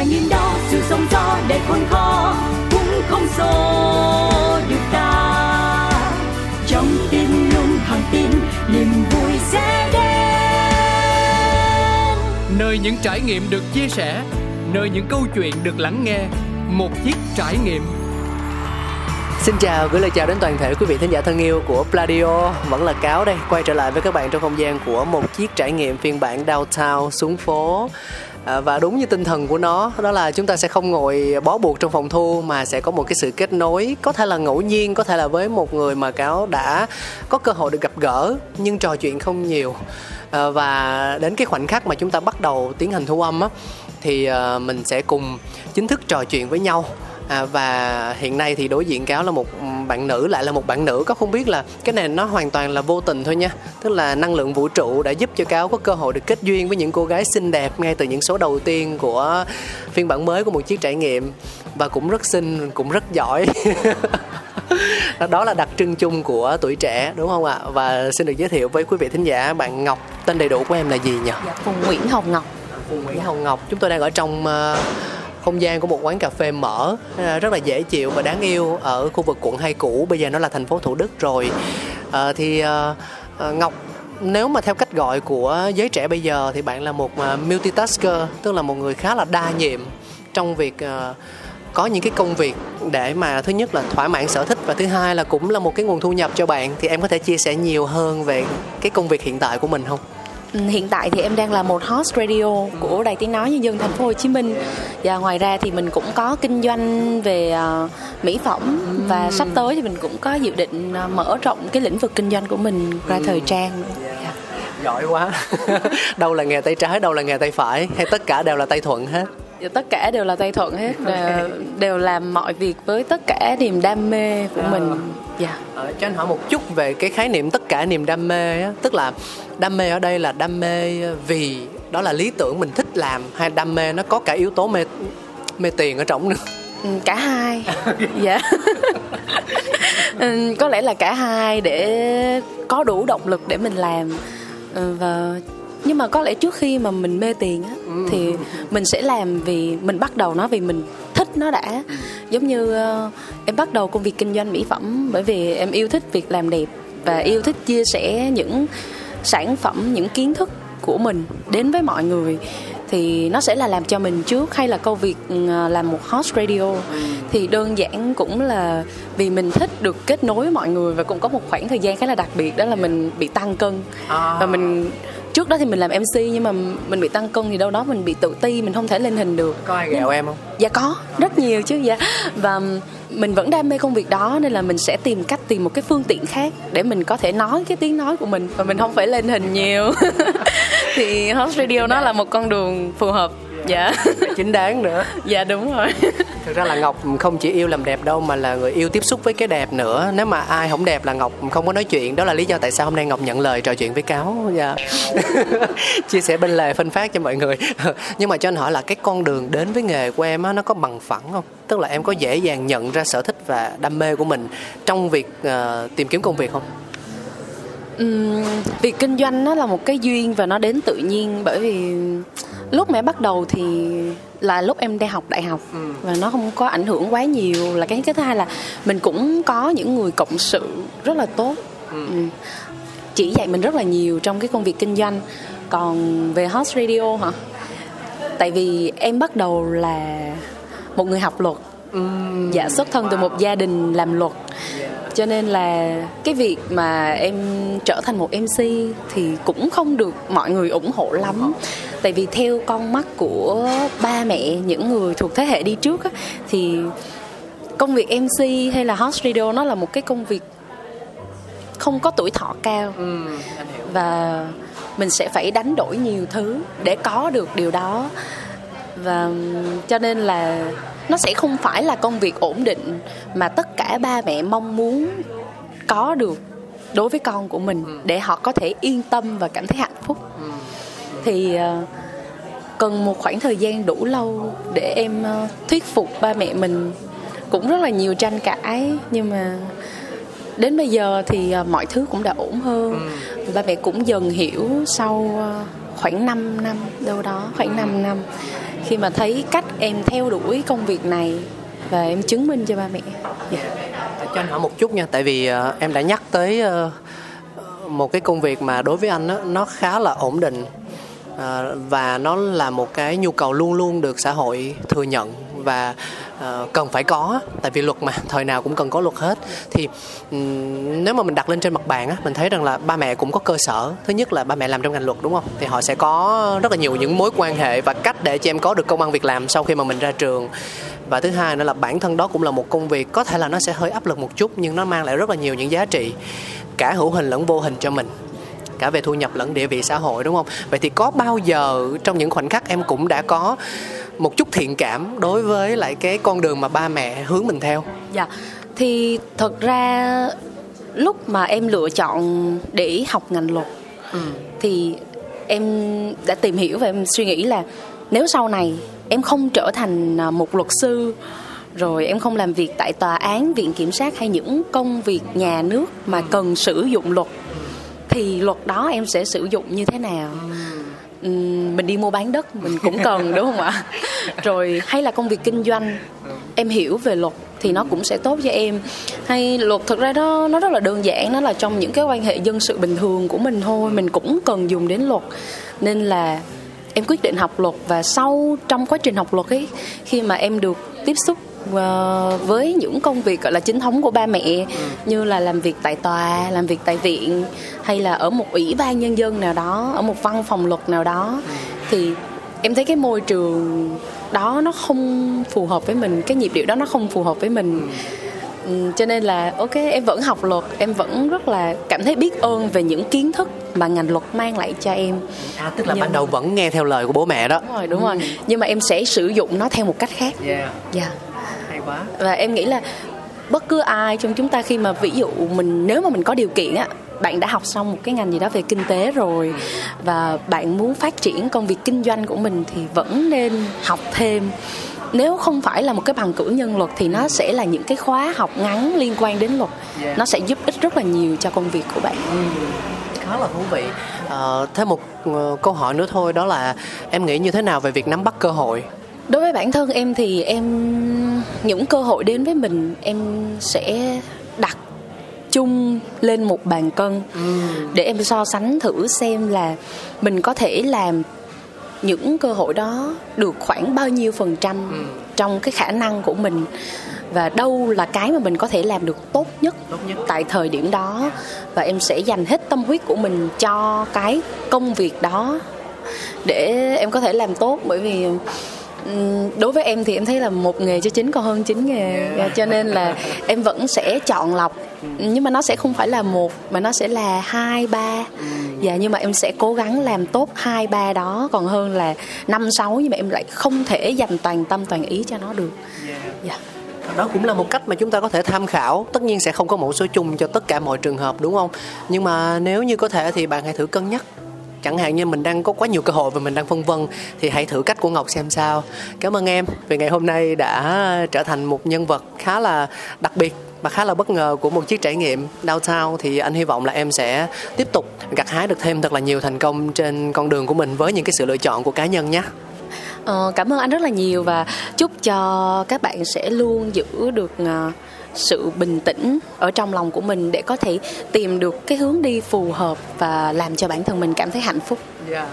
trải nghiệm đó sự sống gió để khôn khó cũng không xô được ta. Trong tim luôn thẳng tin niềm vui sẽ đến. Nơi những trải nghiệm được chia sẻ nơi những câu chuyện được lắng nghe một chiếc trải nghiệm. Xin chào, gửi lời chào đến toàn thể quý vị thính giả thân yêu của Pladio. Vẫn là Cáo đây, quay trở lại với các bạn trong không gian của một chiếc trải nghiệm phiên bản downtown xuống phố à, Và đúng như tinh thần của nó, đó là chúng ta sẽ không ngồi bó buộc trong phòng thu Mà sẽ có một cái sự kết nối, có thể là ngẫu nhiên, có thể là với một người mà Cáo đã có cơ hội được gặp gỡ Nhưng trò chuyện không nhiều. À, Và đến cái khoảnh khắc mà chúng ta bắt đầu tiến hành thu âm á Thì à, mình sẽ cùng chính thức trò chuyện với nhau à, và hiện nay thì đối diện cáo là một bạn nữ lại là một bạn nữ có không biết là cái này nó hoàn toàn là vô tình thôi nha. Tức là năng lượng vũ trụ đã giúp cho cáo có cơ hội được kết duyên với những cô gái xinh đẹp ngay từ những số đầu tiên của phiên bản mới của một chiếc trải nghiệm. Và cũng rất xinh cũng rất giỏi. Đó là đặc trưng chung của tuổi trẻ đúng không ạ? Và xin được giới thiệu với quý vị thính giả bạn ngọc tên đầy đủ của em là gì nhỉ? Dạ, phùng nguyễn hồng ngọc. Phùng nguyễn hồng ngọc. Chúng tôi đang ở trong uh, không gian của một quán cà phê mở rất là dễ chịu và đáng yêu ở khu vực quận hai cũ bây giờ nó là thành phố Thủ Đức rồi. À, thì à, Ngọc nếu mà theo cách gọi của giới trẻ bây giờ thì bạn là một multitasker tức là một người khá là đa nhiệm trong việc uh, có những cái công việc để mà thứ nhất là thỏa mãn sở thích và thứ hai là cũng là một cái nguồn thu nhập cho bạn. Thì em có thể chia sẻ nhiều hơn về cái công việc hiện tại của mình không? Hiện tại thì em đang là một host radio của đài tiếng nói nhân dân thành phố Hồ Chí Minh và ngoài ra thì mình cũng có kinh doanh về uh, mỹ phẩm và sắp tới thì mình cũng có dự định uh, mở rộng cái lĩnh vực kinh doanh của mình ra thời trang yeah. Dạ. giỏi quá đâu là nghề tay trái đâu là nghề tay phải hay tất cả đều là tay thuận hết Dạ, tất cả đều là tay thuận hết okay. đều làm mọi việc với tất cả niềm đam mê của à. mình dạ. À, cho anh hỏi một chút về cái khái niệm tất cả niềm đam mê á. Tức là đam mê ở đây là đam mê vì đó là lý tưởng mình thích làm hay đam mê nó có cả yếu tố mê mê tiền ở trong nữa? Ừ, cả hai. Dạ. Ừ, có lẽ là cả hai để có đủ động lực để mình làm. Ừ, và nhưng mà có lẽ trước khi mà mình mê tiền á ừ. thì mình sẽ làm vì mình bắt đầu nó vì mình thích nó đã. Giống như uh, em bắt đầu công việc kinh doanh mỹ phẩm bởi vì em yêu thích việc làm đẹp và yêu thích chia sẻ những sản phẩm những kiến thức của mình đến với mọi người. Thì nó sẽ là làm cho mình trước hay là công việc ờ, làm một host radio thì đơn giản cũng là vì mình thích được kết nối với mọi người và cũng có một khoảng thời gian khá là đặc biệt đó là mình bị tăng cân. À. và mình trước đó thì mình làm mc nhưng mà mình bị tăng cân thì đâu đó mình bị tự ti mình không thể lên hình được. Có ai ghẹo em không? Dạ có rất nhiều chứ dạ. Và mình vẫn đam mê công việc đó nên là mình sẽ tìm cách tìm một cái phương tiện khác để mình có thể nói cái tiếng nói của mình và mình không phải lên hình nhiều. Thì host radio nó là một con đường phù hợp dạ. Chính đáng nữa. Dạ đúng rồi thực ra là ngọc không chỉ yêu làm đẹp đâu mà là người yêu tiếp xúc với cái đẹp nữa. Nếu mà ai không đẹp là ngọc không có nói chuyện. Đó là lý do tại sao hôm nay ngọc nhận lời trò chuyện với cáo. Yeah. Dạ. chia sẻ bên lề phân phát cho mọi người. Nhưng mà cho anh hỏi là cái con đường đến với nghề của em á nó có bằng phẳng không? Tức là em có dễ dàng nhận ra sở thích và đam mê của mình trong việc uh, tìm kiếm công việc không? Uhm, việc kinh doanh nó là một cái duyên và nó đến tự nhiên bởi vì lúc mà em bắt đầu thì là lúc em đang học đại học ừ. và nó không có ảnh hưởng quá nhiều là cái cái thứ hai là mình cũng có những người cộng sự rất là tốt ừ. Ừ. chỉ dạy mình rất là nhiều trong cái công việc kinh doanh còn về host radio hả tại vì em bắt đầu là một người học luật ừ. dạ xuất thân wow. từ một gia đình làm luật cho nên là cái việc mà em trở thành một mc thì cũng không được mọi người ủng hộ lắm. Tại vì theo con mắt của ba mẹ những người thuộc thế hệ đi trước á, thì công việc mc hay là host radio nó là một cái công việc không có tuổi thọ cao. Ừ, và mình sẽ phải đánh đổi nhiều thứ để có được điều đó. Và cho nên là nó sẽ không phải là công việc ổn định mà tất cả ba mẹ mong muốn có được đối với con của mình ừ. để họ có thể yên tâm và cảm thấy hạnh phúc ừ. thì uh, cần một khoảng thời gian đủ lâu để em uh, thuyết phục ba mẹ mình cũng rất là nhiều tranh cãi nhưng mà đến bây giờ thì uh, mọi thứ cũng đã ổn hơn ừ. ba mẹ cũng dần hiểu sau khoảng 5 năm đâu đó khoảng 5 năm khi mà thấy cách em theo đuổi công việc này và em chứng minh cho ba mẹ dạ. yeah. cho anh hỏi một chút nha tại vì uh, em đã nhắc tới uh, một cái công việc mà đối với anh đó, nó khá là ổn định uh, và nó là một cái nhu cầu luôn luôn được xã hội thừa nhận và uh, cần phải có tại vì luật mà thời nào cũng cần có luật hết. Thì um, nếu mà mình đặt lên trên mặt bàn á mình thấy rằng là ba mẹ cũng có cơ sở. Thứ nhất là ba mẹ làm trong ngành luật đúng không? Thì họ sẽ có rất là nhiều những mối quan hệ và cách để cho em có được công ăn việc làm sau khi mà mình ra trường. Và thứ hai nữa là bản thân đó cũng là một công việc có thể là nó sẽ hơi áp lực một chút nhưng nó mang lại rất là nhiều những giá trị cả hữu hình lẫn vô hình cho mình cả về thu nhập lẫn địa vị xã hội đúng không? Vậy thì có bao giờ trong những khoảnh khắc em cũng đã có một chút thiện cảm đối với lại cái con đường mà ba mẹ hướng mình theo? Dạ thì thật ra lúc mà em lựa chọn để học ngành luật ừ. thì em đã tìm hiểu và em suy nghĩ là nếu sau này em không trở thành à, một luật sư rồi em không làm việc tại tòa án viện kiểm sát hay những công việc nhà nước mà cần sử dụng luật thì luật đó em sẽ sử dụng như thế nào mình đi mua bán đất mình cũng cần đúng không ạ? Rồi hay là công việc kinh doanh. Em hiểu về luật thì nó cũng sẽ tốt cho em. Hay luật thực ra đó nó rất là đơn giản nó là trong những cái quan hệ dân sự bình thường của mình thôi mình cũng cần dùng đến luật. Nên là em quyết định học luật và sau trong quá trình học luật ấy khi mà em được tiếp xúc với những công việc gọi là chính thống của ba mẹ như là làm việc tại tòa làm việc tại viện hay là ở một ủy ban nhân dân nào đó ở một văn phòng luật nào đó thì em thấy cái môi trường đó nó không phù hợp với mình cái nhịp điệu đó nó không phù hợp với mình. Ừ, cho nên là ok em vẫn học luật em vẫn rất là cảm thấy biết ơn về những kiến thức mà ngành luật mang lại cho em. À tức là nhưng... ban đầu vẫn nghe theo lời của bố mẹ đó. Đúng rồi đúng ừ. rồi. Nhưng mà em sẽ sử dụng nó theo một cách khác. Yeah. Yeah quá và em nghĩ là bất cứ ai trong chúng ta khi mà ví dụ mình nếu mà mình có điều kiện á bạn đã học xong một cái ngành gì đó về kinh tế rồi và bạn muốn phát triển công việc kinh doanh của mình thì vẫn nên học thêm. Nếu không phải là một cái bằng cử nhân luật thì nó sẽ là những cái khóa học ngắn liên quan đến luật. Nó sẽ giúp ích rất là nhiều cho công việc của bạn. Khá là thú vị. À, thêm một uh, câu hỏi nữa thôi đó là em nghĩ như thế nào về việc nắm bắt cơ hội đối với bản thân em thì em những cơ hội đến với mình em sẽ đặt chung lên một bàn cân ừ. để em so sánh thử xem là mình có thể làm những cơ hội đó được khoảng bao nhiêu phần trăm ừ. trong cái khả năng của mình và đâu là cái mà mình có thể làm được tốt nhất, tốt nhất tại thời điểm đó và em sẽ dành hết tâm huyết của mình cho cái công việc đó để em có thể làm tốt bởi vì đối với em thì em thấy là một nghề cho chính còn hơn chín nghề. Cho nên là em vẫn sẽ chọn lọc. Nhưng mà nó sẽ không phải là một mà nó sẽ là hai ba. Dạ nhưng mà em sẽ cố gắng làm tốt hai ba đó. Còn hơn là năm sáu nhưng mà em lại không thể dành toàn tâm toàn ý cho nó được. Dạ. Đó cũng là một cách mà chúng ta có thể tham khảo. Tất nhiên sẽ không có mẫu số chung cho tất cả mọi trường hợp đúng không? Nhưng mà nếu như có thể thì bạn hãy thử cân nhắc chẳng hạn như mình đang có quá nhiều cơ hội và mình đang phân vân thì hãy thử cách của ngọc xem sao. Cảm ơn em vì ngày hôm nay đã trở thành một nhân vật khá là đặc biệt và khá là bất ngờ của một chiếc trải nghiệm downtown. Thì anh hy vọng là em sẽ tiếp tục gặt hái được thêm thật là nhiều thành công trên con đường của mình với những cái sự lựa chọn của cá nhân nhé. Ờ, cảm ơn anh rất là nhiều và chúc cho các bạn sẽ luôn giữ được ờ, sự bình tĩnh ở trong lòng của mình để có thể tìm được cái hướng đi phù hợp và làm cho bản thân mình cảm thấy hạnh phúc. Yeah.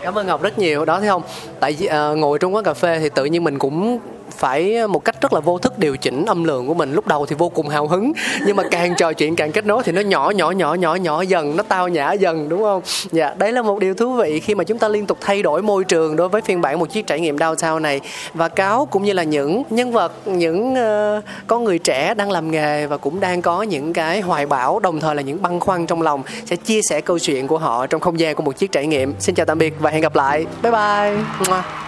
Cảm ơn Ngọc rất nhiều đó thấy không? Tại vì uh, ngồi trong quán cà phê thì tự nhiên mình cũng phải một cách rất là vô thức điều chỉnh âm lượng của mình. Lúc đầu thì vô cùng hào hứng nhưng mà càng trò chuyện càng kết nối thì nó nhỏ nhỏ nhỏ nhỏ nhỏ dần nó tao nhã dần đúng không? Dạ đấy là một điều thú vị khi mà chúng ta liên tục thay đổi môi trường đối với phiên bản một chiếc trải nghiệm downtown này. Và cáo cũng như là những nhân vật những uh, con người trẻ đang làm nghề và cũng đang có những cái hoài bão đồng thời là những băn khoăn trong lòng sẽ chia sẻ câu chuyện của họ trong không gian của một chiếc trải nghiệm. Xin chào tạm biệt và hẹn gặp lại. Bye bye.